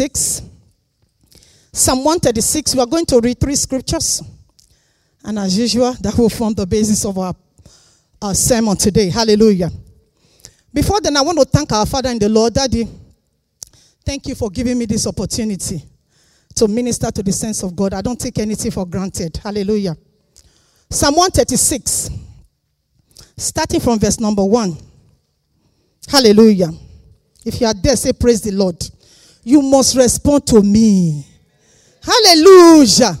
136. Psalm 136, we are going to read three scriptures. And as usual, that will form the basis of our, our sermon today. Hallelujah. Before then, I want to thank our Father in the Lord. Daddy, thank you for giving me this opportunity to minister to the sense of God. I don't take anything for granted. Hallelujah. Psalm 136, starting from verse number 1. Hallelujah. If you are there, say, Praise the Lord. You must respond to me. Hallelujah.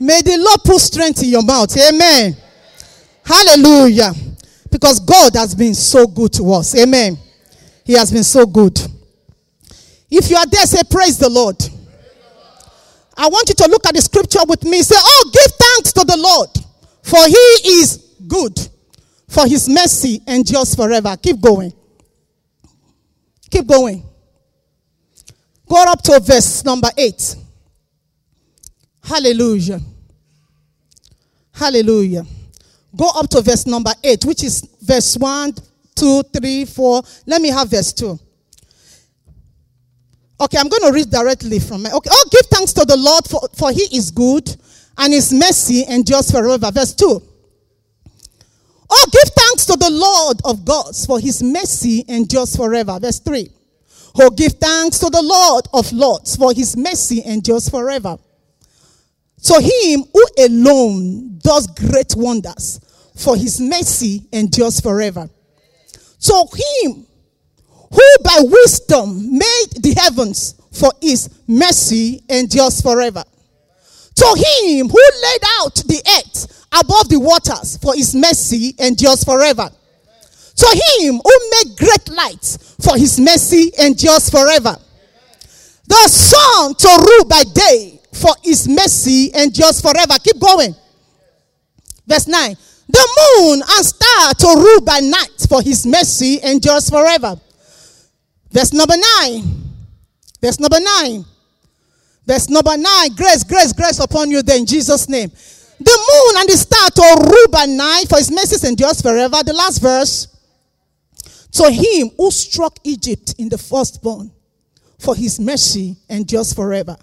May the Lord put strength in your mouth. Amen. Hallelujah. Because God has been so good to us. Amen. He has been so good. If you are there, say, Praise the Lord. I want you to look at the scripture with me. Say, Oh, give thanks to the Lord, for he is good, for his mercy endures forever. Keep going. Keep going. Go up to verse number 8. Hallelujah. Hallelujah. Go up to verse number 8, which is verse 1, 2, 3, 4. Let me have verse 2. Okay, I'm going to read directly from it. Okay. Oh, give thanks to the Lord for, for he is good and his mercy endures forever. Verse 2. Oh, give thanks to the Lord of gods for his mercy endures forever. Verse 3. Oh, give thanks to the Lord of lords for his mercy endures forever. To him who alone does great wonders for his mercy endures forever. To him who by wisdom made the heavens for his mercy endures forever. To him who laid out the earth above the waters for his mercy endures forever. To him who made great lights for his mercy endures forever. The sun to rule by day for his mercy endures forever. Keep going. Verse 9. The moon and star to rule by night for his mercy endures forever. Verse number 9. Verse number 9. Verse number 9. Grace, grace, grace upon you then in Jesus' name. The moon and the star to rule by night for his mercy endures forever. The last verse. To him who struck Egypt in the firstborn for his mercy endures forever.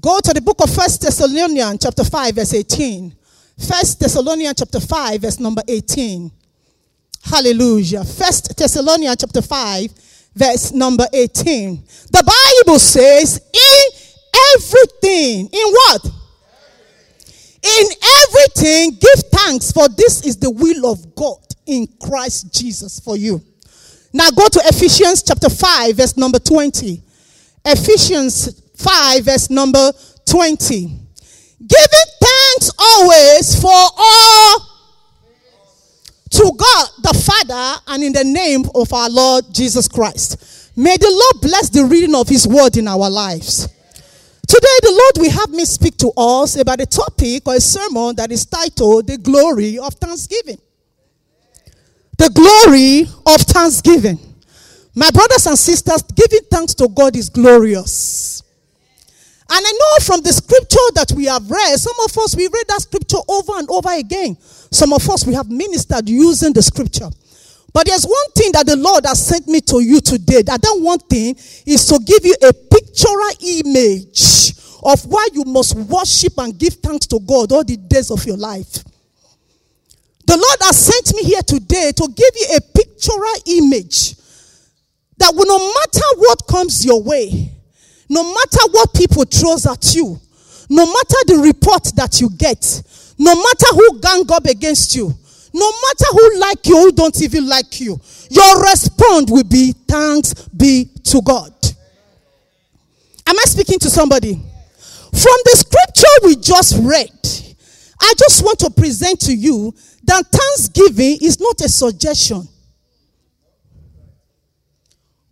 Go to the book of First Thessalonians chapter 5 verse 18. First Thessalonians chapter 5 verse number 18. Hallelujah. First Thessalonians chapter 5 verse number 18. The Bible says in everything, in what? In everything give thanks for this is the will of God in Christ Jesus for you. Now go to Ephesians chapter 5 verse number 20. Ephesians 5 verse number 20. Giving thanks always for all to God the Father and in the name of our Lord Jesus Christ. May the Lord bless the reading of his word in our lives. Today, the Lord will have me speak to us about a topic or a sermon that is titled The Glory of Thanksgiving. The glory of thanksgiving. My brothers and sisters, giving thanks to God is glorious. And I know from the scripture that we have read, some of us, we read that scripture over and over again. Some of us, we have ministered using the scripture. But there's one thing that the Lord has sent me to you today. That that one thing is to give you a pictorial image of why you must worship and give thanks to God all the days of your life. The Lord has sent me here today to give you a pictorial image that will no matter what comes your way, no matter what people throws at you, no matter the report that you get, no matter who gang up against you, no matter who like you, who don't even like you, your response will be thanks be to God. Am I speaking to somebody? From the scripture we just read, I just want to present to you that thanksgiving is not a suggestion.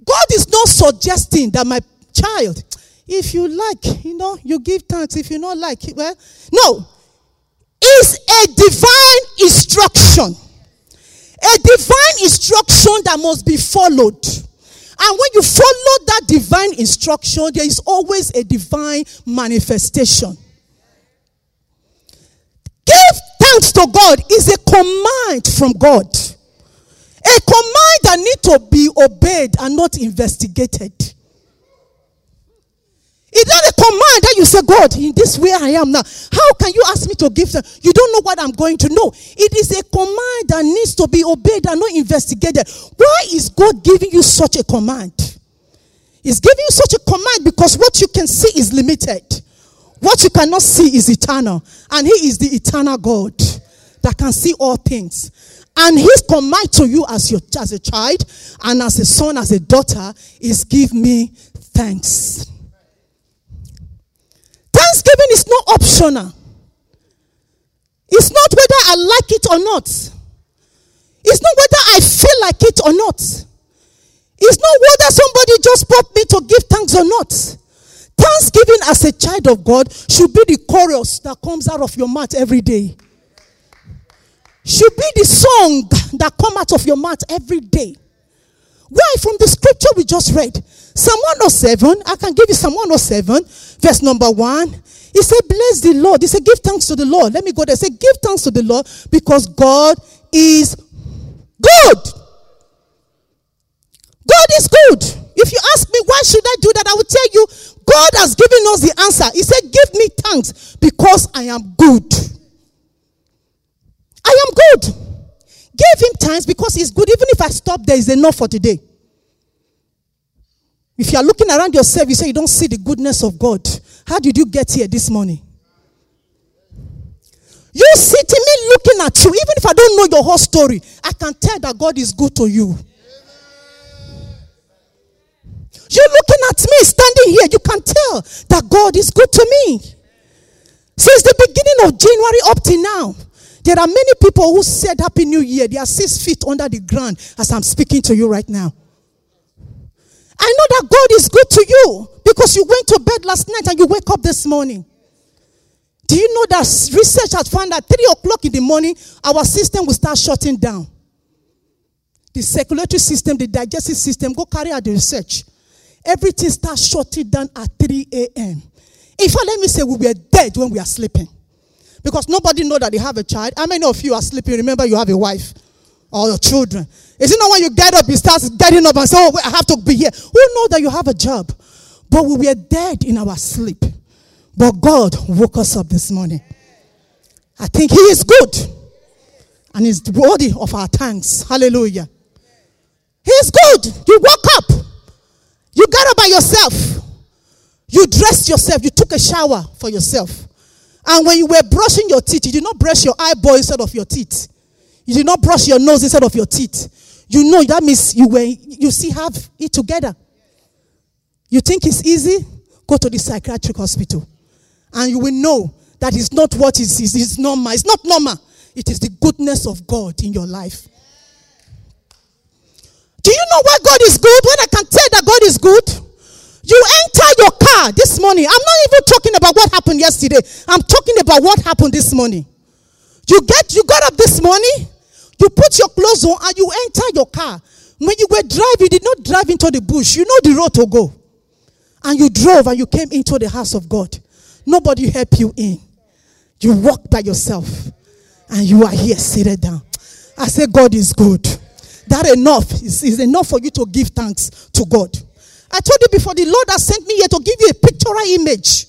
God is not suggesting that my child, if you like, you know, you give thanks. If you not like, it, well, no. It's a divine instruction. A divine instruction that must be followed. And when you follow that divine instruction, there is always a divine manifestation. Give thanks to God is a command from God. A command that need to be obeyed and not investigated. It's not a command that you say, God, in this way I am now. How can you ask me to give them? You don't know what I'm going to know. It is a command that needs to be obeyed and not investigated. Why is God giving you such a command? He's giving you such a command because what you can see is limited. What you cannot see is eternal. And He is the eternal God that can see all things. And his command to you as your as a child and as a son, as a daughter, is give me thanks. Thanksgiving is not optional. It's not whether I like it or not. It's not whether I feel like it or not. It's not whether somebody just brought me to give thanks or not. Thanksgiving as a child of God should be the chorus that comes out of your mouth every day. Should be the song that come out of your mouth every day. Why? From the scripture we just read. Psalm 107, I can give you Psalm 107, verse number 1. He said, Bless the Lord. He said, Give thanks to the Lord. Let me go there. Say, Give thanks to the Lord because God is good. God is good. If you ask me, why should I do that? I will tell you, God has given us the answer. He said, Give me thanks because I am good. I am good. Give him thanks because he's good. Even if I stop, there is enough for today. If you are looking around yourself, you say you don't see the goodness of God. How did you get here this morning? You sitting me looking at you, even if I don't know your whole story, I can tell that God is good to you. You looking at me standing here, you can tell that God is good to me. Since the beginning of January up to now, there are many people who said Happy New Year. They are six feet under the ground as I'm speaking to you right now. I know that God is good to you because you went to bed last night and you wake up this morning. Do you know that research has found that three o'clock in the morning, our system will start shutting down? The circulatory system, the digestive system, go carry out the research. Everything starts shutting down at 3 a.m. In fact, let me say we were dead when we are sleeping. Because nobody know that they have a child. How many of you are sleeping? Remember you have a wife or your children. Is it not when you get up, you start getting up and say, oh, I have to be here. Who know that you have a job? But we were dead in our sleep. But God woke us up this morning. I think He is good. And He's worthy of our thanks. Hallelujah. He is good. You woke up. You got up by yourself. You dressed yourself. You took a shower for yourself. And when you were brushing your teeth, you did not brush your eyeball instead of your teeth. You did not brush your nose instead of your teeth. You know that means you were you see have it together. You think it's easy? Go to the psychiatric hospital. And you will know that it's not what is is it's normal. It's not normal. It is the goodness of God in your life. Do you know why God is good? When I can tell that God is good? You enter your car this morning. I'm not even talking about what happened yesterday. I'm talking about what happened this morning. You get you got up this morning, you put your clothes on, and you enter your car. When you were driving, you did not drive into the bush. You know the road to go. And you drove and you came into the house of God. Nobody helped you in. You walked by yourself. And you are here seated down. I say God is good. That enough is, is enough for you to give thanks to God. I told you before, the Lord has sent me here to give you a pictorial image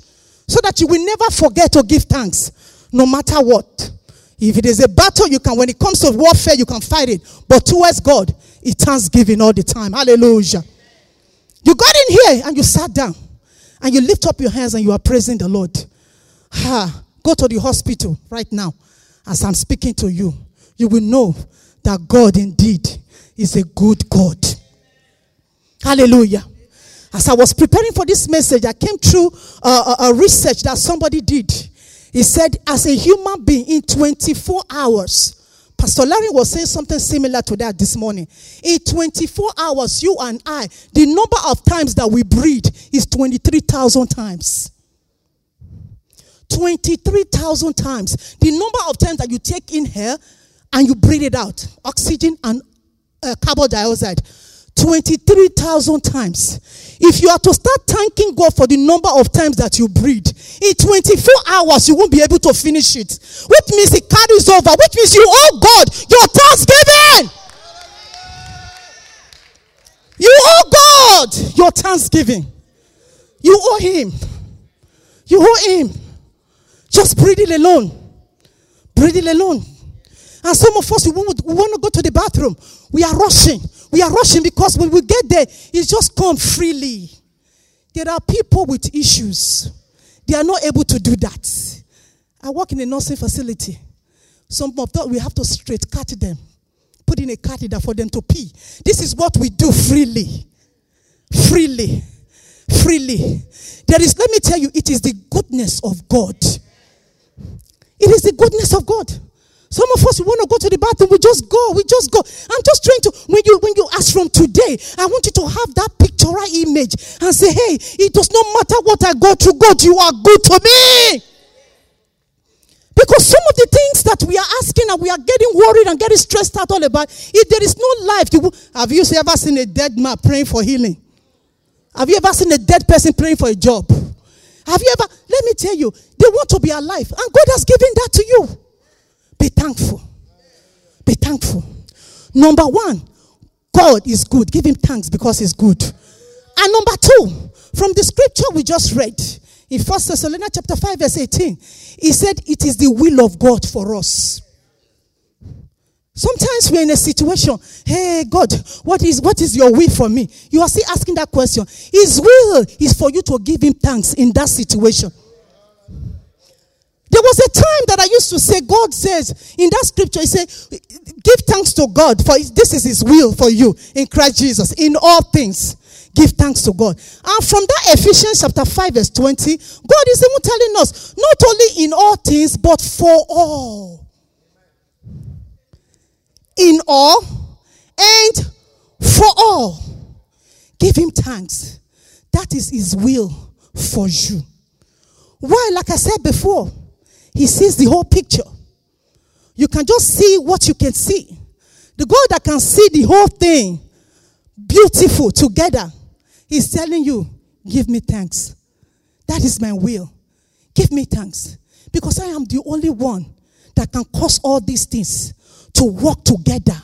so that you will never forget to give thanks no matter what. If it is a battle, you can, when it comes to warfare, you can fight it. But towards God, it's thanksgiving all the time. Hallelujah. You got in here and you sat down and you lift up your hands and you are praising the Lord. Ha, go to the hospital right now as I'm speaking to you. You will know that God indeed is a good God. Hallelujah. As I was preparing for this message, I came through a, a research that somebody did. He said, as a human being, in 24 hours, Pastor Larry was saying something similar to that this morning. In 24 hours, you and I, the number of times that we breathe is 23,000 times. 23,000 times. The number of times that you take in air and you breathe it out, oxygen and uh, carbon dioxide. 23,000 times. If you are to start thanking God for the number of times that you breathe, in 24 hours you won't be able to finish it. Which means it carries over, which means you owe God your thanksgiving. You owe God your thanksgiving. You owe Him. You owe him. Just breathing alone. Breathing alone. And some of us, we want, we want to go to the bathroom. We are rushing. We are rushing because when we get there, it just come freely. There are people with issues. They are not able to do that. I work in a nursing facility. Some of them, we have to straight cut them, put in a catheter for them to pee. This is what we do freely. Freely. Freely. There is, let me tell you, it is the goodness of God. It is the goodness of God. Some of us we want to go to the bathroom, we just go, we just go. I'm just trying to when you when you ask from today, I want you to have that pictorial image and say, hey, it does not matter what I go through, God, you are good to me. Because some of the things that we are asking and we are getting worried and getting stressed out all about, if there is no life, you, have you ever seen a dead man praying for healing? Have you ever seen a dead person praying for a job? Have you ever, let me tell you, they want to be alive and God has given that to you. Be thankful. Be thankful. Number one, God is good. Give him thanks because he's good. And number two, from the scripture we just read in First Thessalonians chapter 5, verse 18, he said, It is the will of God for us. Sometimes we're in a situation, hey God, what is what is your will for me? You are still asking that question. His will is for you to give him thanks in that situation. There was a time that I used to say, God says in that scripture, He said, Give thanks to God, for this is His will for you in Christ Jesus in all things. Give thanks to God. And from that Ephesians chapter 5, verse 20, God is even telling us, not only in all things, but for all. In all and for all. Give him thanks. That is his will for you. Why, like I said before, he sees the whole picture. You can just see what you can see. The God that can see the whole thing beautiful together He's telling you, give me thanks. That is my will. Give me thanks. Because I am the only one that can cause all these things to work together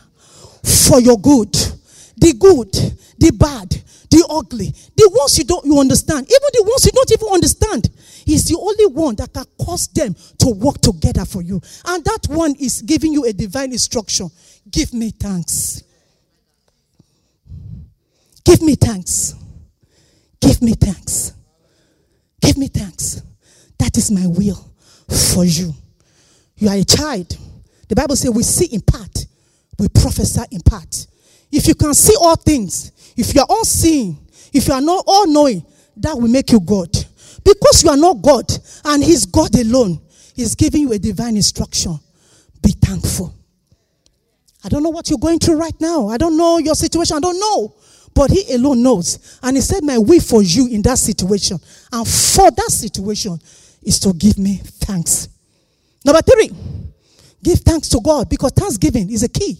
for your good. The good, the bad, the ugly, the ones you don't you understand, even the ones you don't even understand. He's the only one that can cause them to work together for you. And that one is giving you a divine instruction. Give me thanks. Give me thanks. Give me thanks. Give me thanks. That is my will for you. You are a child. The Bible says we see in part, we prophesy in part. If you can see all things, if you are all seeing, if you are not all knowing, that will make you God. Because you are not God and He's God alone, He's giving you a divine instruction. Be thankful. I don't know what you're going through right now. I don't know your situation. I don't know. But he alone knows. And he said, My will for you in that situation and for that situation is to give me thanks. Number three, give thanks to God because thanksgiving is a key.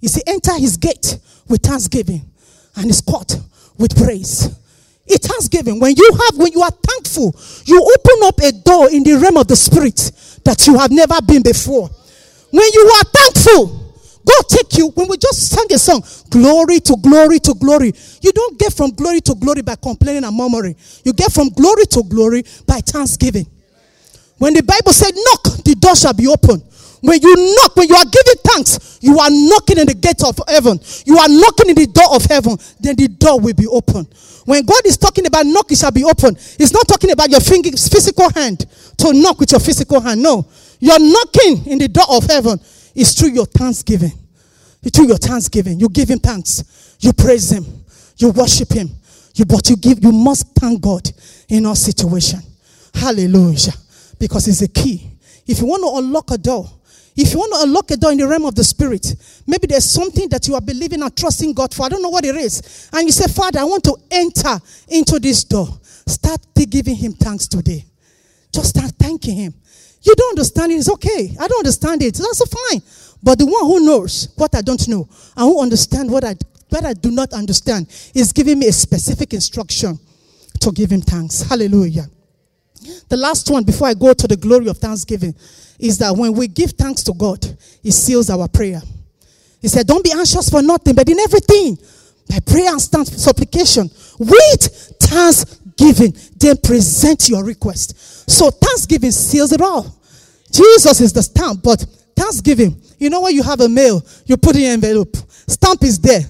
You see, enter his gate with thanksgiving and his caught with praise. It's thanksgiving. When you have, when you are thankful, you open up a door in the realm of the spirit that you have never been before. When you are thankful, God take you, when we just sang a song, glory to glory to glory. You don't get from glory to glory by complaining and murmuring. You get from glory to glory by thanksgiving. When the Bible said, knock, the door shall be open. When you knock, when you are giving thanks, you are knocking in the gate of heaven. You are knocking in the door of heaven. Then the door will be open. When God is talking about knock, it shall be open. He's not talking about your finger, physical hand to knock with your physical hand. No. You're knocking in the door of heaven. It's through your thanksgiving. It's through your thanksgiving. You give him thanks. You praise him. You worship him. You but you give you must thank God in all situation. Hallelujah. Because it's a key. If you want to unlock a door, if you want to unlock a door in the realm of the spirit, maybe there's something that you are believing and trusting God for. I don't know what it is. And you say, Father, I want to enter into this door. Start giving him thanks today. Just start thanking him. You don't understand it, it's okay. I don't understand it. That's fine. But the one who knows what I don't know and who understands what I what I do not understand is giving me a specific instruction to give him thanks. Hallelujah. The last one before I go to the glory of thanksgiving is that when we give thanks to God, He seals our prayer. He said, Don't be anxious for nothing, but in everything, by prayer and supplication, with thanksgiving then present your request. So thanksgiving seals it all. Jesus is the stamp, but thanksgiving, you know when you have a mail, you put in an envelope. Stamp is there.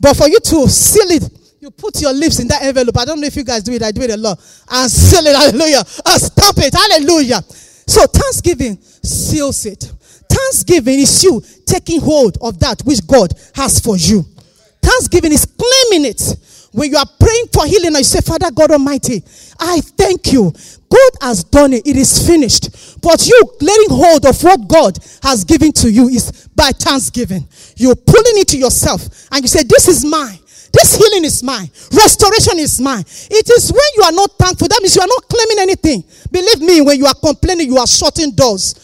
But for you to seal it, you put your lips in that envelope. I don't know if you guys do it. I do it a lot. And seal it. Hallelujah. And stamp it. Hallelujah. So thanksgiving seals it. Thanksgiving is you taking hold of that which God has for you. Thanksgiving is claiming it. When you are praying for healing I say, Father God Almighty, I thank you. God has done it. It is finished. But you letting hold of what God has given to you is by thanksgiving. You're pulling it to yourself and you say, This is mine. This healing is mine. Restoration is mine. It is when you are not thankful. That means you are not claiming anything. Believe me, when you are complaining, you are shutting doors.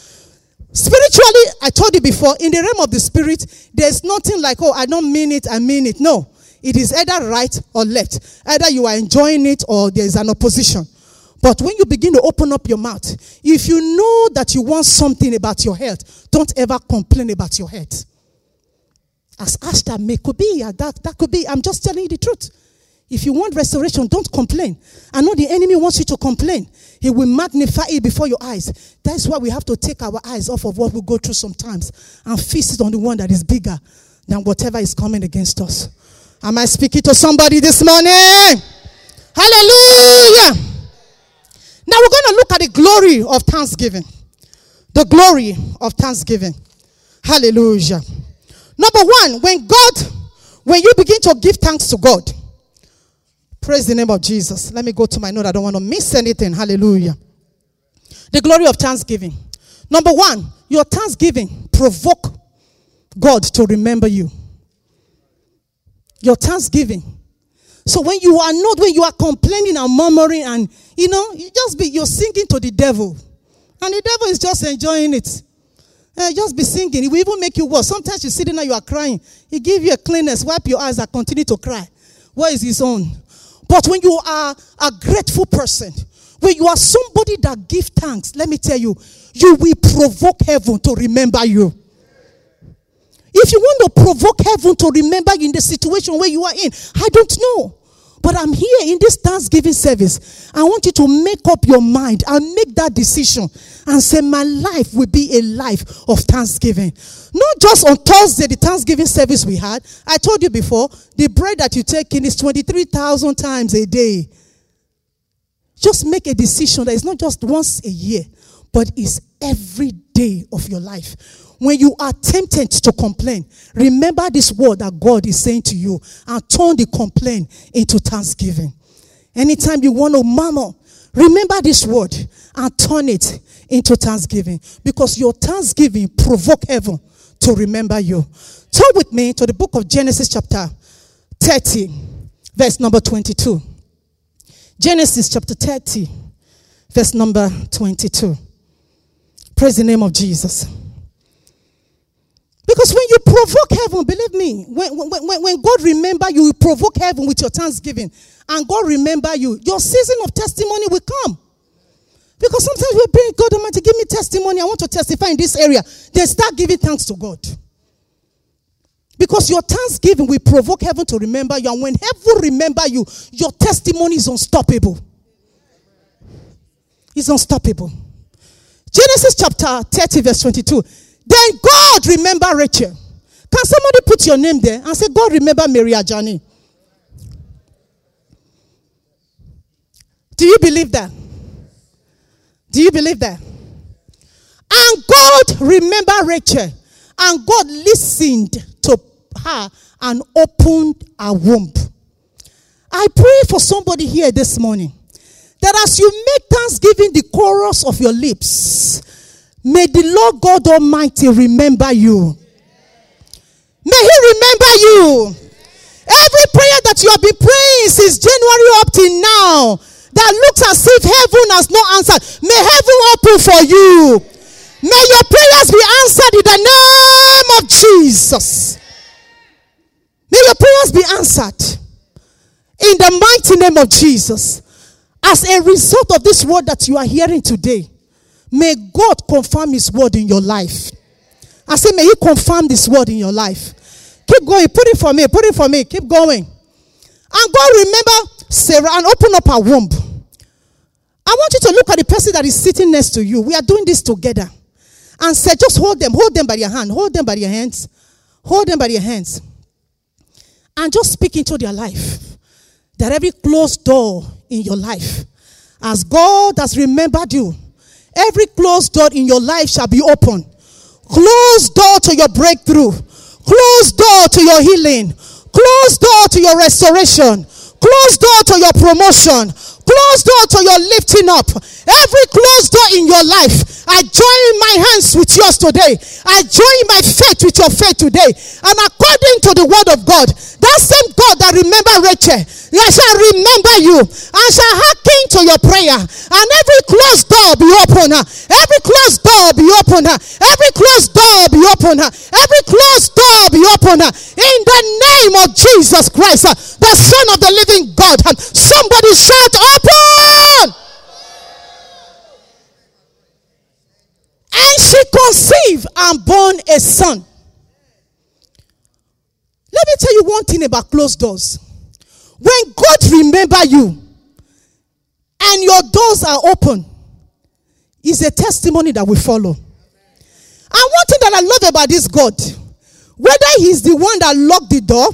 Spiritually, I told you before, in the realm of the spirit, there's nothing like, oh, I don't mean it, I mean it. No. It is either right or left. Either you are enjoying it or there is an opposition. But when you begin to open up your mouth, if you know that you want something about your health, don't ever complain about your health. As Ashta may could be, that, that could be. I'm just telling you the truth. If you want restoration, don't complain. I know the enemy wants you to complain. He will magnify it before your eyes. That's why we have to take our eyes off of what we go through sometimes and feast it on the one that is bigger than whatever is coming against us. Am I speaking to somebody this morning? Hallelujah. Now we're going to look at the glory of thanksgiving. The glory of thanksgiving. Hallelujah. Number one, when God, when you begin to give thanks to God, praise the name of Jesus. Let me go to my note. I don't want to miss anything. Hallelujah. The glory of thanksgiving. Number one, your thanksgiving provoke God to remember you. Your thanksgiving. So when you are not, when you are complaining and murmuring and, you know, you just be, you're singing to the devil. And the devil is just enjoying it. Uh, just be singing. It will even make you worse. Sometimes you sit there and you are crying. He give you a Kleenex. Wipe your eyes and continue to cry. Where is his own? But when you are a grateful person, when you are somebody that give thanks, let me tell you, you will provoke heaven to remember you. If you want to provoke heaven to remember you in the situation where you are in, I don't know. But I'm here in this Thanksgiving service. I want you to make up your mind and make that decision and say, My life will be a life of Thanksgiving. Not just on Thursday, the Thanksgiving service we had. I told you before, the bread that you take in is 23,000 times a day. Just make a decision that it's not just once a year, but it's every day of your life when you are tempted to complain, remember this word that God is saying to you and turn the complaint into thanksgiving. Anytime you want to murmur, remember this word and turn it into thanksgiving because your thanksgiving provoke heaven to remember you. Turn with me to the book of Genesis chapter 30 verse number 22. Genesis chapter 30 verse number 22. Praise the name of Jesus. Because when you provoke heaven, believe me, when, when, when God remember you, you provoke heaven with your thanksgiving, and God remember you, your season of testimony will come. Because sometimes we bring God Almighty, give me testimony. I want to testify in this area. Then start giving thanks to God. Because your thanksgiving will provoke heaven to remember you. And when heaven remember you, your testimony is unstoppable. It's unstoppable. Genesis chapter 30, verse 22. Then God remember Rachel. Can somebody put your name there and say, God remember Mary Ajani? Do you believe that? Do you believe that? And God remember Rachel. And God listened to her and opened her womb. I pray for somebody here this morning that as you make thanksgiving the chorus of your lips, May the Lord God Almighty remember you. May He remember you. Every prayer that you have been praying since January up till now that looks as if heaven has not answered, may heaven open for you. May your prayers be answered in the name of Jesus. May your prayers be answered in the mighty name of Jesus. As a result of this word that you are hearing today, May God confirm His word in your life. I say, may He confirm this word in your life. Keep going. Put it for me. Put it for me. Keep going. And God remember Sarah and open up her womb. I want you to look at the person that is sitting next to you. We are doing this together. And say, just hold them, hold them by your hand, hold them by your hands, hold them by your hands. And just speak into their life. That every closed door in your life, as God has remembered you, every closed door in your life shall be open. Closed door to your breakthrough. Closed door to your healing. Closed door to your restoration. Closed door to your promotion. Closed door to your lifting up. Every closed door in your life, I join my hands with yours today. I join my faith with your faith today. And according to the word of God, that same God that remember Rachel, I shall remember you and shall hearken to your prayer. And every closed door be open. Uh, every closed door be open. Uh, every closed door be open. Uh, every closed door be open. In the name of Jesus Christ, the Son of the living God. Somebody shout, Open! And she conceived and born a son. Let me tell you one thing about closed doors. When God remember you and your doors are open, is a testimony that will follow. And one thing that I love about this God, whether he's the one that locked the door,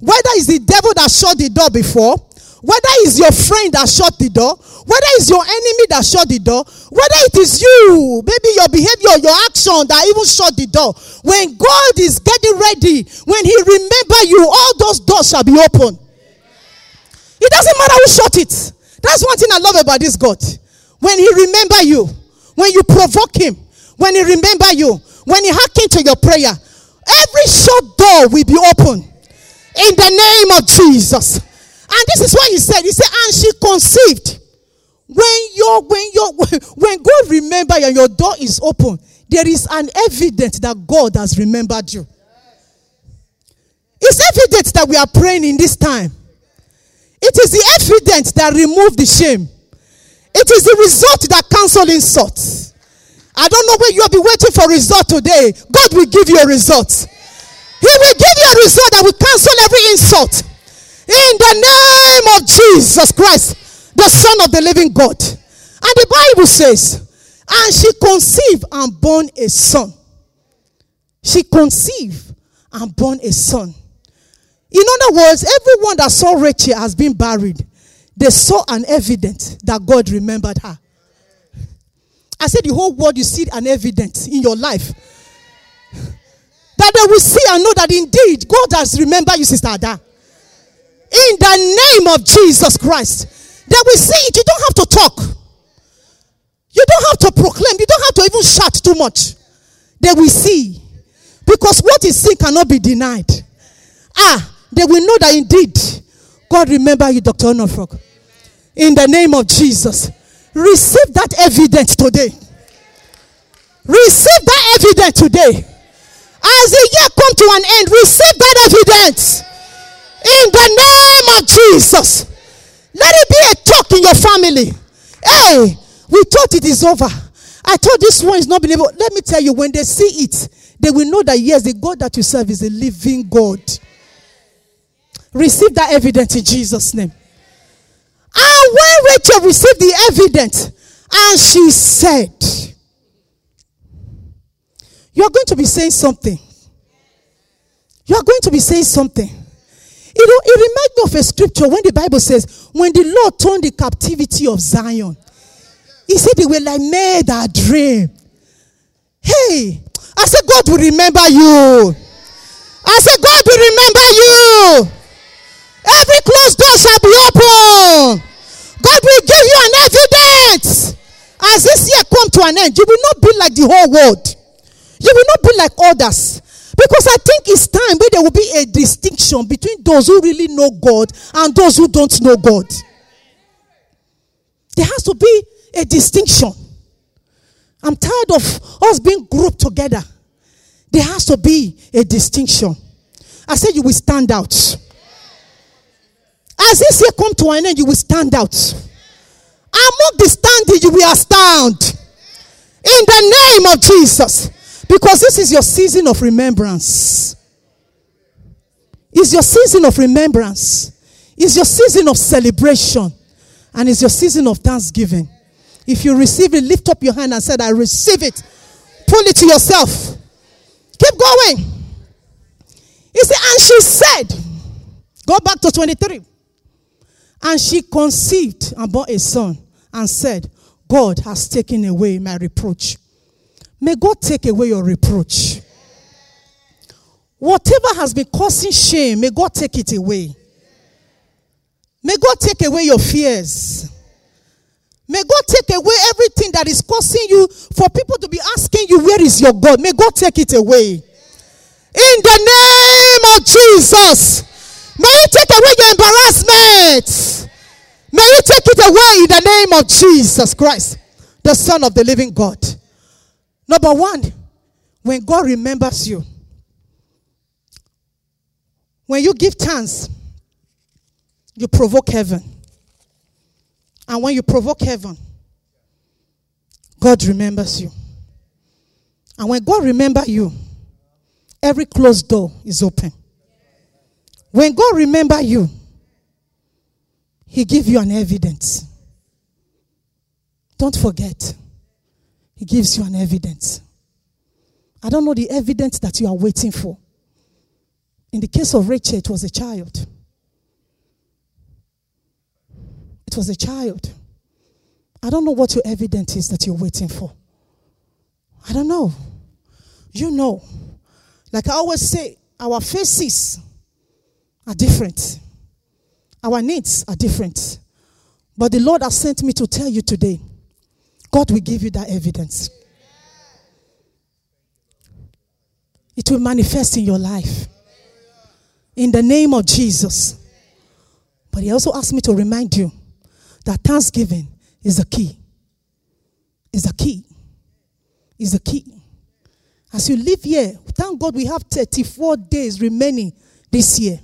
whether it's the devil that shut the door before, whether it's your friend that shut the door, whether it's your enemy that shut the door, whether it is you, maybe your behavior, your action that even shut the door. When God is getting ready, when He remember you, all those doors shall be open. It doesn't matter who shut it. That's one thing I love about this God. When He remember you, when you provoke Him, when He remember you, when He hearken to your prayer, every shut door will be open. In the name of Jesus. And this is what he said. He said, and she conceived. When your when your when God remember you and your door is open, there is an evidence that God has remembered you. It's evidence that we are praying in this time. It is the evidence that remove the shame. It is the result that cancels insults. I don't know where you have been waiting for result today. God will give you a result. He will give you a result that will cancel every insult. In the name of Jesus Christ, the Son of the living God. And the Bible says, and she conceived and born a son. She conceived and born a son. In other words, everyone that saw Rachel has been buried. They saw an evidence that God remembered her. I said, the whole world, you see an evidence in your life. That they will see and know that indeed God has remembered you, Sister Ada. In the name of Jesus Christ. They will see it. You don't have to talk. You don't have to proclaim. You don't have to even shout too much. They will see. Because what is seen cannot be denied. Ah, they will know that indeed God remember you, Dr. Onofrog. In the name of Jesus. Receive that evidence today. Receive that evidence today. As the year come to an end, receive that evidence. In the name of Jesus. Let it be a talk in your family. Hey, we thought it is over. I thought this one is not believable. Let me tell you, when they see it, they will know that yes, the God that you serve is a living God. Receive that evidence in Jesus' name. And when Rachel received the evidence, and she said, You are going to be saying something. You are going to be saying something. You know, it reminds me of a scripture when the Bible says, when the Lord turned the captivity of Zion, he said they were like made a dream. Hey, I said, God will remember you. I said, God will remember you. Every closed door shall be open. God will give you an evidence. As this year come to an end, you will not be like the whole world. You will not be like others. Because I think it's time where there will be a distinction between those who really know God and those who don't know God. There has to be a distinction. I'm tired of us being grouped together. There has to be a distinction. I said you will stand out. As this year come to an end, you will stand out. Among the standing, you will stand. In the name of Jesus. Because this is your season of remembrance. It's your season of remembrance. It's your season of celebration. And it's your season of thanksgiving. If you receive it, lift up your hand and said, I receive it. Pull it to yourself. Keep going. You see, and she said, Go back to 23. And she conceived and bore a son and said, God has taken away my reproach. May God take away your reproach. Whatever has been causing shame, may God take it away. May God take away your fears. May God take away everything that is causing you for people to be asking you, Where is your God? May God take it away. In the name of Jesus. May you take away your embarrassment. May He take it away in the name of Jesus Christ, the Son of the living God. Number one, when God remembers you, when you give thanks, you provoke heaven. And when you provoke heaven, God remembers you. And when God remembers you, every closed door is open. When God remember you, He give you an evidence. Don't forget. He gives you an evidence. I don't know the evidence that you are waiting for. In the case of Rachel, it was a child. It was a child. I don't know what your evidence is that you're waiting for. I don't know. You know. Like I always say, our faces are different. Our needs are different. But the Lord has sent me to tell you today God will give you that evidence. It will manifest in your life. In the name of Jesus. But He also asked me to remind you that thanksgiving is the key. Is the key. Is the key. As you live here, thank God we have 34 days remaining this year.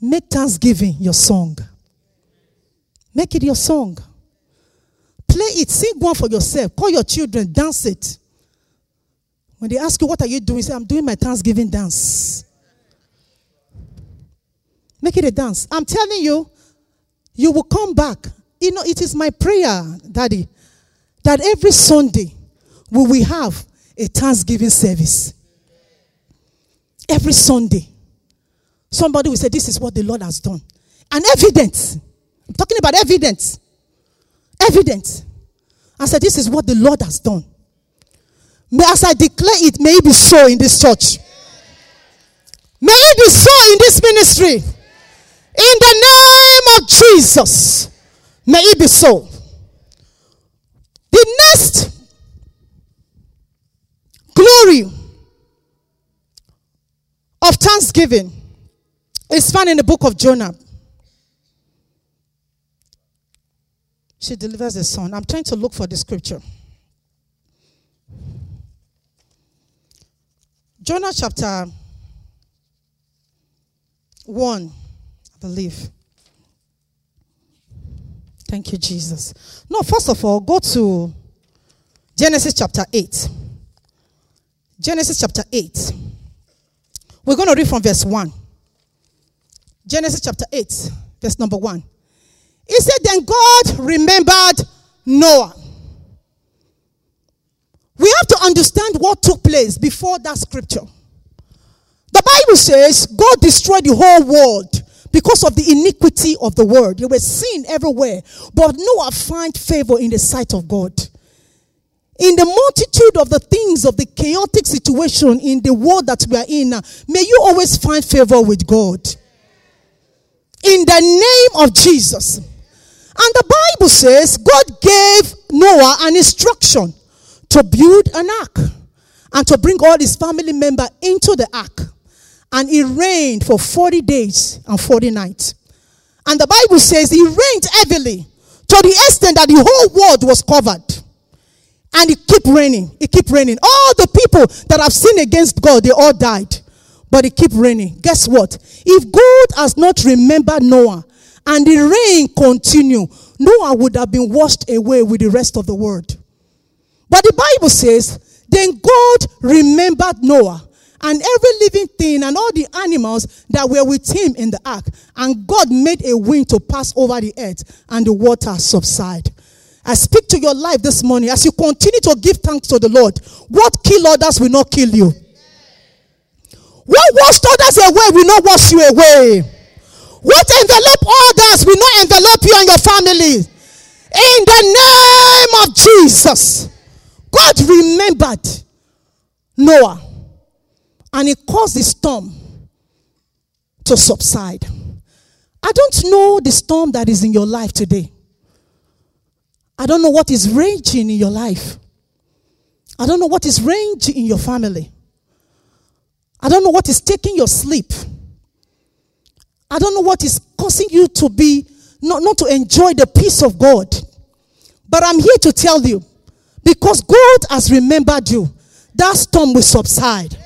Make thanksgiving your song. Make it your song. Play it. Sing one for yourself. Call your children. Dance it. When they ask you, What are you doing? Say, I'm doing my Thanksgiving dance. Make it a dance. I'm telling you, you will come back. You know, it is my prayer, Daddy, that every Sunday we will have a Thanksgiving service. Every Sunday. Somebody will say, This is what the Lord has done. And evidence. I'm talking about evidence. Evidence. I said, This is what the Lord has done. May, as I declare it, may it be so in this church. May it be so in this ministry. In the name of Jesus. May it be so. The next glory of thanksgiving is found in the book of Jonah. She delivers a son. I'm trying to look for the scripture. Jonah chapter 1, I believe. Thank you, Jesus. No, first of all, go to Genesis chapter 8. Genesis chapter 8. We're going to read from verse 1. Genesis chapter 8, verse number 1. He said, Then God remembered Noah. We have to understand what took place before that scripture. The Bible says God destroyed the whole world because of the iniquity of the world. They were sin everywhere. But Noah found favor in the sight of God. In the multitude of the things of the chaotic situation in the world that we are in, may you always find favor with God in the name of Jesus. And the Bible says God gave Noah an instruction to build an ark and to bring all his family member into the ark. And it rained for 40 days and 40 nights. And the Bible says it rained heavily to the extent that the whole world was covered. And it kept raining. It kept raining. All the people that have sinned against God, they all died but it keep raining. Guess what? If God has not remembered Noah and the rain continue, Noah would have been washed away with the rest of the world. But the Bible says, then God remembered Noah and every living thing and all the animals that were with him in the ark. And God made a wind to pass over the earth and the water subside. I speak to your life this morning as you continue to give thanks to the Lord. What kill others will not kill you. What washed others away will not wash you away. What envelop others will not envelop you and your family. In the name of Jesus. God remembered Noah and he caused the storm to subside. I don't know the storm that is in your life today. I don't know what is raging in your life. I don't know what is raging in your family. I don't know what is taking your sleep. I don't know what is causing you to be not, not to enjoy the peace of God. But I'm here to tell you because God has remembered you, that storm will subside.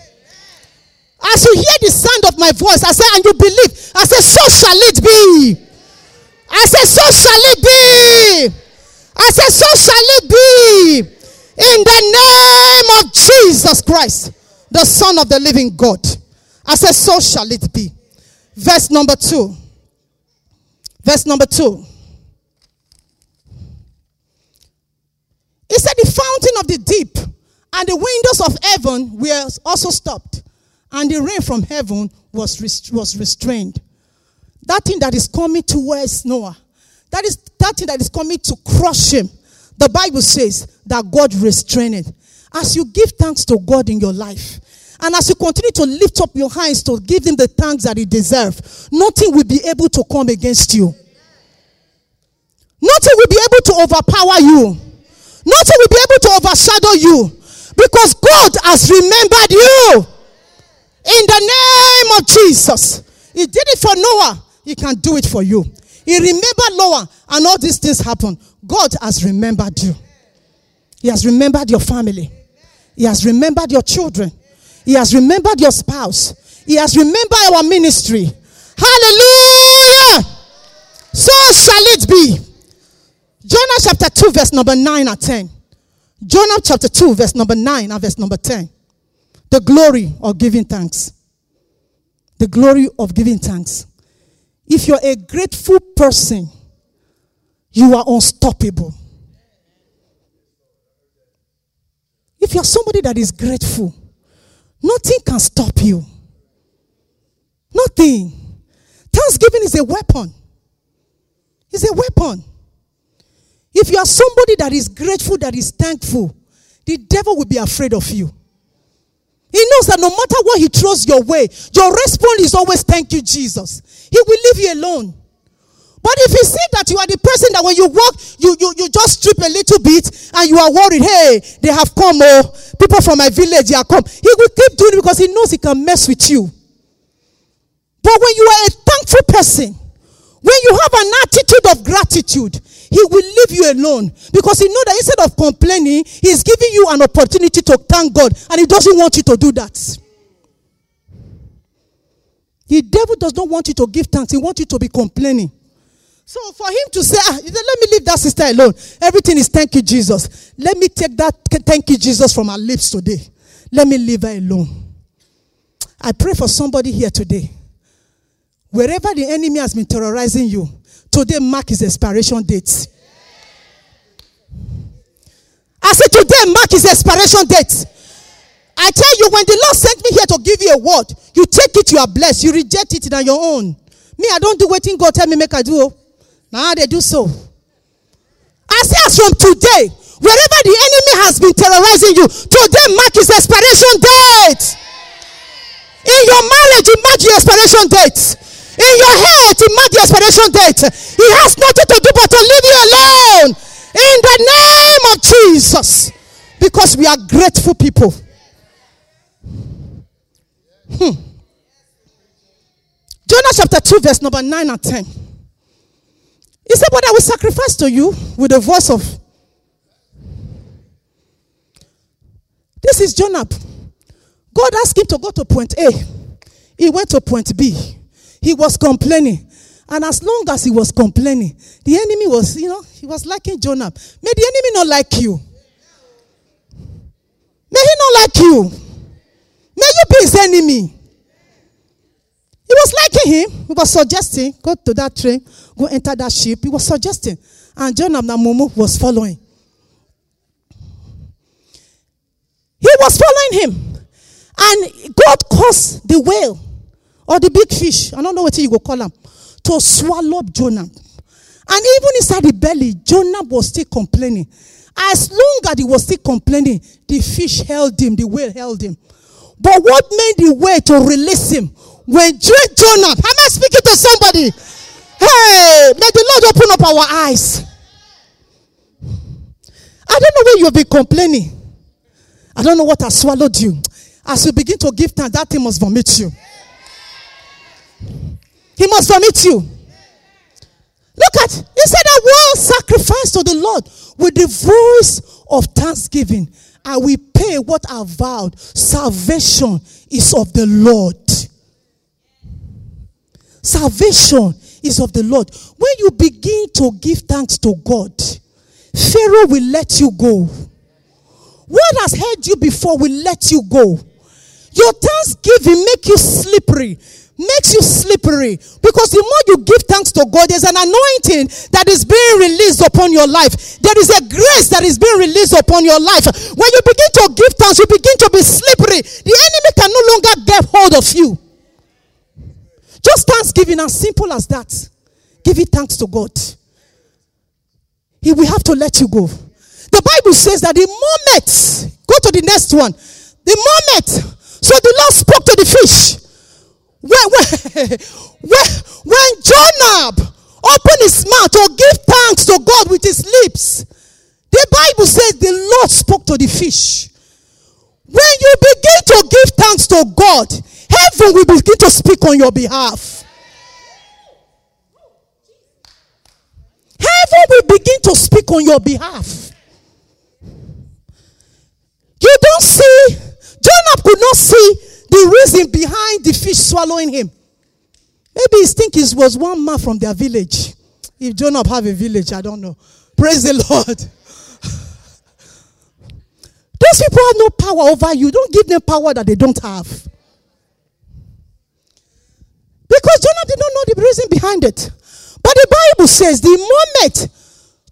As you hear the sound of my voice, I say, and you believe, I say, so shall it be. I say, so shall it be. I say, so shall it be. In the name of Jesus Christ, the Son of the living God. I say, so shall it be. Verse number two. Verse number two. He said, The fountain of the deep and the windows of heaven were also stopped, and the rain from heaven was, rest- was restrained. That thing that is coming towards Noah, that is that thing that is coming to crush him. The Bible says that God restrained it. As you give thanks to God in your life, and as you continue to lift up your hands to give him the thanks that he deserves, nothing will be able to come against you. Nothing will be able to overpower you. Nothing will be able to overshadow you. Because God has remembered you. In the name of Jesus. He did it for Noah. He can do it for you. He remembered Noah and all these things happened. God has remembered you. He has remembered your family. He has remembered your children. He has remembered your spouse. He has remembered our ministry. Hallelujah. So shall it be. Jonah chapter 2, verse number 9 and 10. Jonah chapter 2, verse number 9 and verse number 10. The glory of giving thanks. The glory of giving thanks. If you're a grateful person, you are unstoppable. If you're somebody that is grateful, nothing can stop you. Nothing. Thanksgiving is a weapon. It's a weapon. If you are somebody that is grateful, that is thankful, the devil will be afraid of you. He knows that no matter what he throws your way, your response is always thank you, Jesus. He will leave you alone. But if you see that you are the person that when you walk, you, you, you just strip a little bit and you are worried, hey, they have come, oh, people from my village, they have come. He will keep doing it because he knows he can mess with you. But when you are a thankful person, when you have an attitude of gratitude, he will leave you alone because he knows that instead of complaining, he's giving you an opportunity to thank God and he doesn't want you to do that. The devil does not want you to give thanks. He wants you to be complaining. So for him to say, ah, let me leave that sister alone. Everything is thank you, Jesus. Let me take that thank you, Jesus, from our lips today. Let me leave her alone. I pray for somebody here today. Wherever the enemy has been terrorizing you, today mark his expiration date. I said, today mark his expiration date. I tell you, when the Lord sent me here to give you a word, you take it, you are blessed. You reject it, on your own. Me, I don't do what God tell me make I do. Now they do so. I say, as from today, wherever the enemy has been terrorizing you, today mark his expiration date. In your marriage, you mark your expiration date. In your head, you mark the expiration date. He has nothing to do but to leave you alone. In the name of Jesus. Because we are grateful people. Hmm. Jonah chapter 2, verse number 9 and 10. He said, But I will sacrifice to you with the voice of. This is Jonah. God asked him to go to point A. He went to point B. He was complaining. And as long as he was complaining, the enemy was, you know, he was liking Jonah. May the enemy not like you. May he not like you. May you be his enemy. Was liking him. He was suggesting, go to that train, go enter that ship. He was suggesting. And Jonah Namumu was following. He was following him. And God caused the whale or the big fish, I don't know what you go call them, to swallow Jonah. And even inside the belly, Jonah was still complaining. As long as he was still complaining, the fish held him, the whale held him. But what made the whale to release him? When Jonah, am I speaking to somebody? Hey, may the Lord open up our eyes. I don't know where you've been complaining. I don't know what has swallowed you. As you begin to give thanks, that thing must vomit you. He must vomit you. Look at, he said, I will sacrifice to the Lord with the voice of thanksgiving. I will pay what I vowed. Salvation is of the Lord. Salvation is of the Lord. When you begin to give thanks to God, Pharaoh will let you go. What has held you before will let you go. Your thanksgiving make you slippery makes you slippery because the more you give thanks to God, there's an anointing that is being released upon your life. There is a grace that is being released upon your life. When you begin to give thanks, you begin to be slippery. The enemy can no longer get hold of you. Just thanksgiving, as simple as that. Give it thanks to God. He will have to let you go. The Bible says that the moment, go to the next one, the moment, so the Lord spoke to the fish when, when, when, when Jonah opened his mouth to give thanks to God with his lips, the Bible says the Lord spoke to the fish. When you begin to give thanks to God, heaven will begin to speak on your behalf. Heaven will begin to speak on your behalf. You don't see, Jonah could not see the reason behind the fish swallowing him. Maybe he thinking it was one man from their village. If Jonah have a village, I don't know. Praise the Lord. Those people have no power over you. Don't give them power that they don't have. Because Jonah did not know the reason behind it. But the Bible says the moment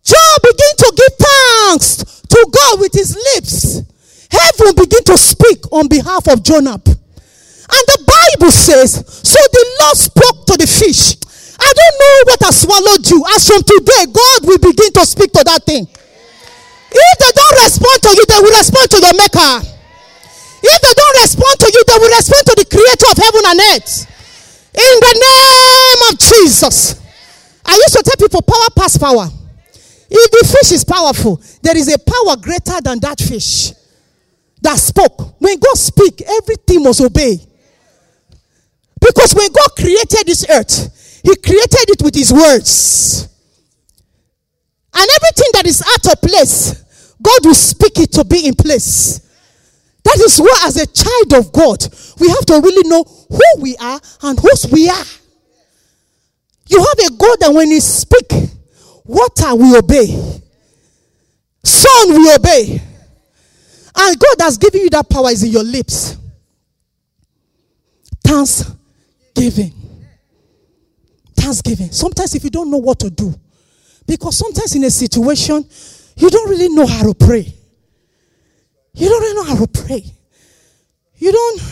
Job began to give thanks to God with his lips, heaven began to speak on behalf of Jonah. And the Bible says, so the Lord spoke to the fish. I don't know what has swallowed you. As from today, God will begin to speak to that thing. If they don't respond to you, they will respond to the maker. If they don't respond to you, they will respond to the creator of heaven and earth. In the name of Jesus. I used to tell people power pass power. If the fish is powerful, there is a power greater than that fish that spoke. When God speak, everything must obey. Because when God created this earth, He created it with His words. And everything that is out of place, God will speak it to be in place. That is why, as a child of God, we have to really know who we are and whose we are. You have a God that when you speak, water will obey, sun will obey. And God has given you that power is in your lips. Thanks Thanksgiving. Thanksgiving. Sometimes, if you don't know what to do, because sometimes in a situation, you don't really know how to pray. You don't know how to pray. You don't,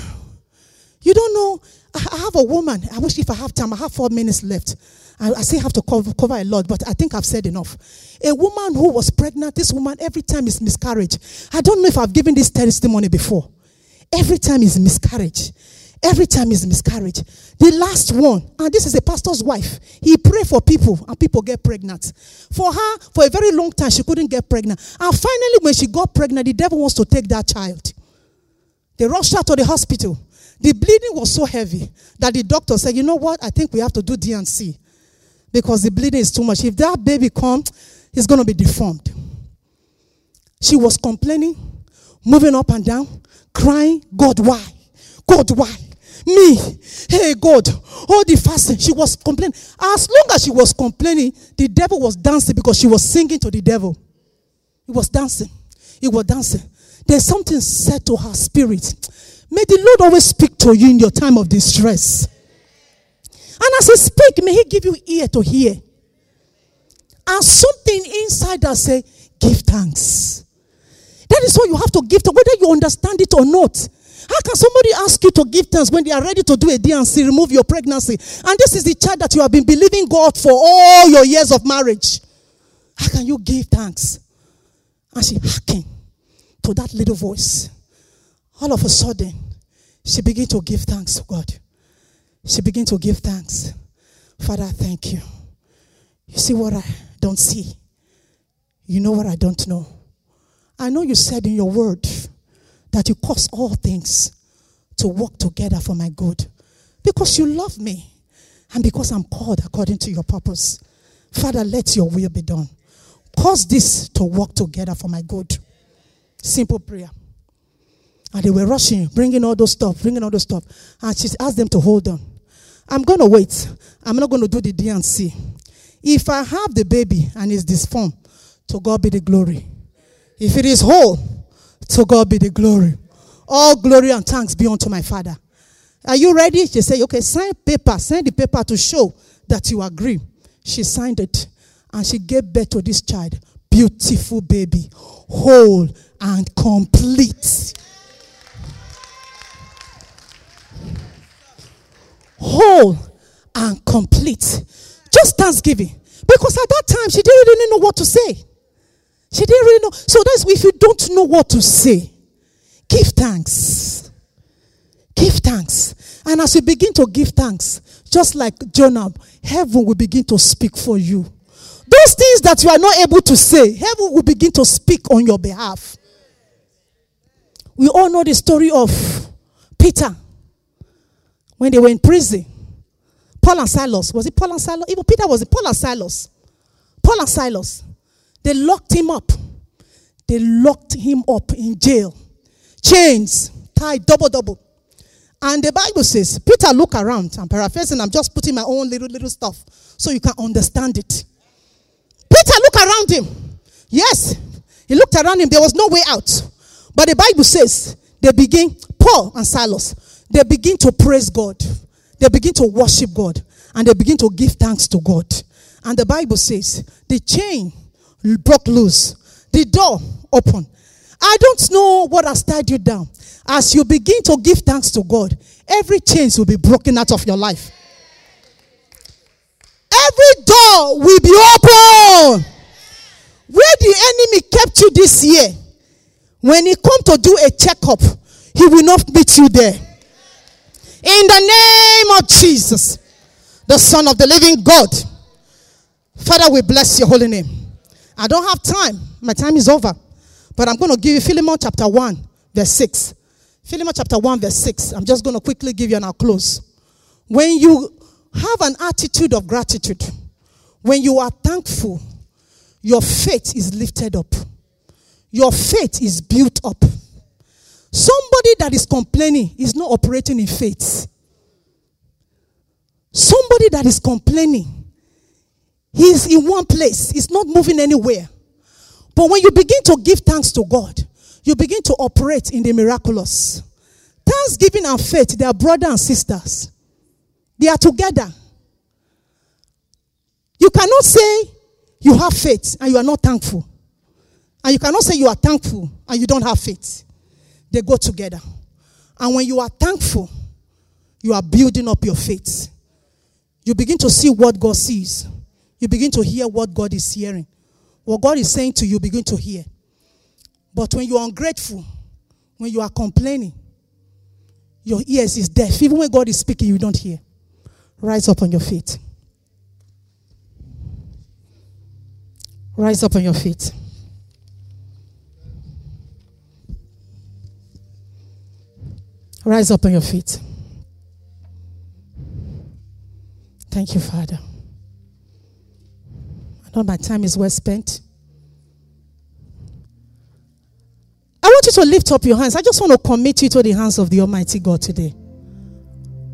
you don't know. I have a woman. I wish if I have time, I have four minutes left. I, I still have to cover, cover a lot, but I think I've said enough. A woman who was pregnant, this woman every time is miscarriage. I don't know if I've given this testimony before. Every time is miscarriage. Every time is miscarriage. The last one, and this is a pastor's wife. He prayed for people, and people get pregnant. For her, for a very long time, she couldn't get pregnant. And finally, when she got pregnant, the devil wants to take that child. They rushed her to the hospital. The bleeding was so heavy that the doctor said, "You know what? I think we have to do D&C because the bleeding is too much. If that baby comes, he's going to be deformed." She was complaining, moving up and down, crying, "God, why? God, why?" Me, hey God, all the fasting, she was complaining. As long as she was complaining, the devil was dancing because she was singing to the devil. He was dancing. He was dancing. There's something said to her spirit. May the Lord always speak to you in your time of distress. And as He speak, may He give you ear to hear. and something inside that say, give thanks. That is why you have to give thanks, whether you understand it or not. How can somebody ask you to give thanks when they are ready to do a D&C, remove your pregnancy? And this is the child that you have been believing God for all your years of marriage. How can you give thanks? And she hacking to that little voice. All of a sudden, she began to give thanks to God. She began to give thanks. Father, thank you. You see what I don't see. You know what I don't know. I know you said in your word that you cause all things to work together for my good because you love me and because I'm called according to your purpose. Father, let your will be done. Cause this to work together for my good. Simple prayer. And they were rushing, bringing all those stuff, bringing all those stuff. And she asked them to hold on. I'm going to wait. I'm not going to do the D&C. If I have the baby and it's disformed, to God be the glory. If it is whole, to God be the glory. All glory and thanks be unto my Father. Are you ready? She said, okay, sign paper. Sign the paper to show that you agree. She signed it and she gave birth to this child. Beautiful baby, whole and complete. Whole and complete. Just thanksgiving. Because at that time, she didn't really know what to say. She didn't really know. So that's if you don't know what to say, give thanks. Give thanks. And as you begin to give thanks, just like Jonah, heaven will begin to speak for you. Those things that you are not able to say, heaven will begin to speak on your behalf. We all know the story of Peter when they were in prison. Paul and Silas. Was it Paul and Silas? Even Peter was it Paul and Silas. Paul and Silas. They locked him up. They locked him up in jail. Chains, tied, double, double. And the Bible says, Peter look around. I'm paraphrasing, I'm just putting my own little, little stuff so you can understand it. Peter look around him. Yes, he looked around him. There was no way out. But the Bible says they begin, Paul and Silas, they begin to praise God. They begin to worship God. And they begin to give thanks to God. And the Bible says the chain broke loose, the door opened. I don't know what has tied you down. As you begin to give thanks to God, every chains will be broken out of your life. Every door will be open. Where the enemy kept you this year, when he come to do a checkup, he will not meet you there. In the name of Jesus, the Son of the living God. Father, we bless your holy name. I don't have time. My time is over. But I'm going to give you Philemon chapter 1, verse 6. Philemon chapter 1, verse 6. I'm just going to quickly give you I'll close. When you have an attitude of gratitude, when you are thankful, your faith is lifted up. Your faith is built up. Somebody that is complaining is not operating in faith. Somebody that is complaining, he's in one place, he's not moving anywhere. But when you begin to give thanks to God, you begin to operate in the miraculous. Thanksgiving and faith, they are brother and sisters. They are together. You cannot say you have faith and you are not thankful. And you cannot say you are thankful and you don't have faith. They go together. And when you are thankful, you are building up your faith. You begin to see what God sees. You begin to hear what God is hearing. What God is saying to you, begin to hear. But when you are ungrateful, when you are complaining, your ears is deaf. Even when God is speaking, you don't hear. Rise up on your feet. Rise up on your feet. Rise up on your feet. Thank you, Father. My time is well spent. I want you to lift up your hands. I just want to commit you to the hands of the Almighty God today.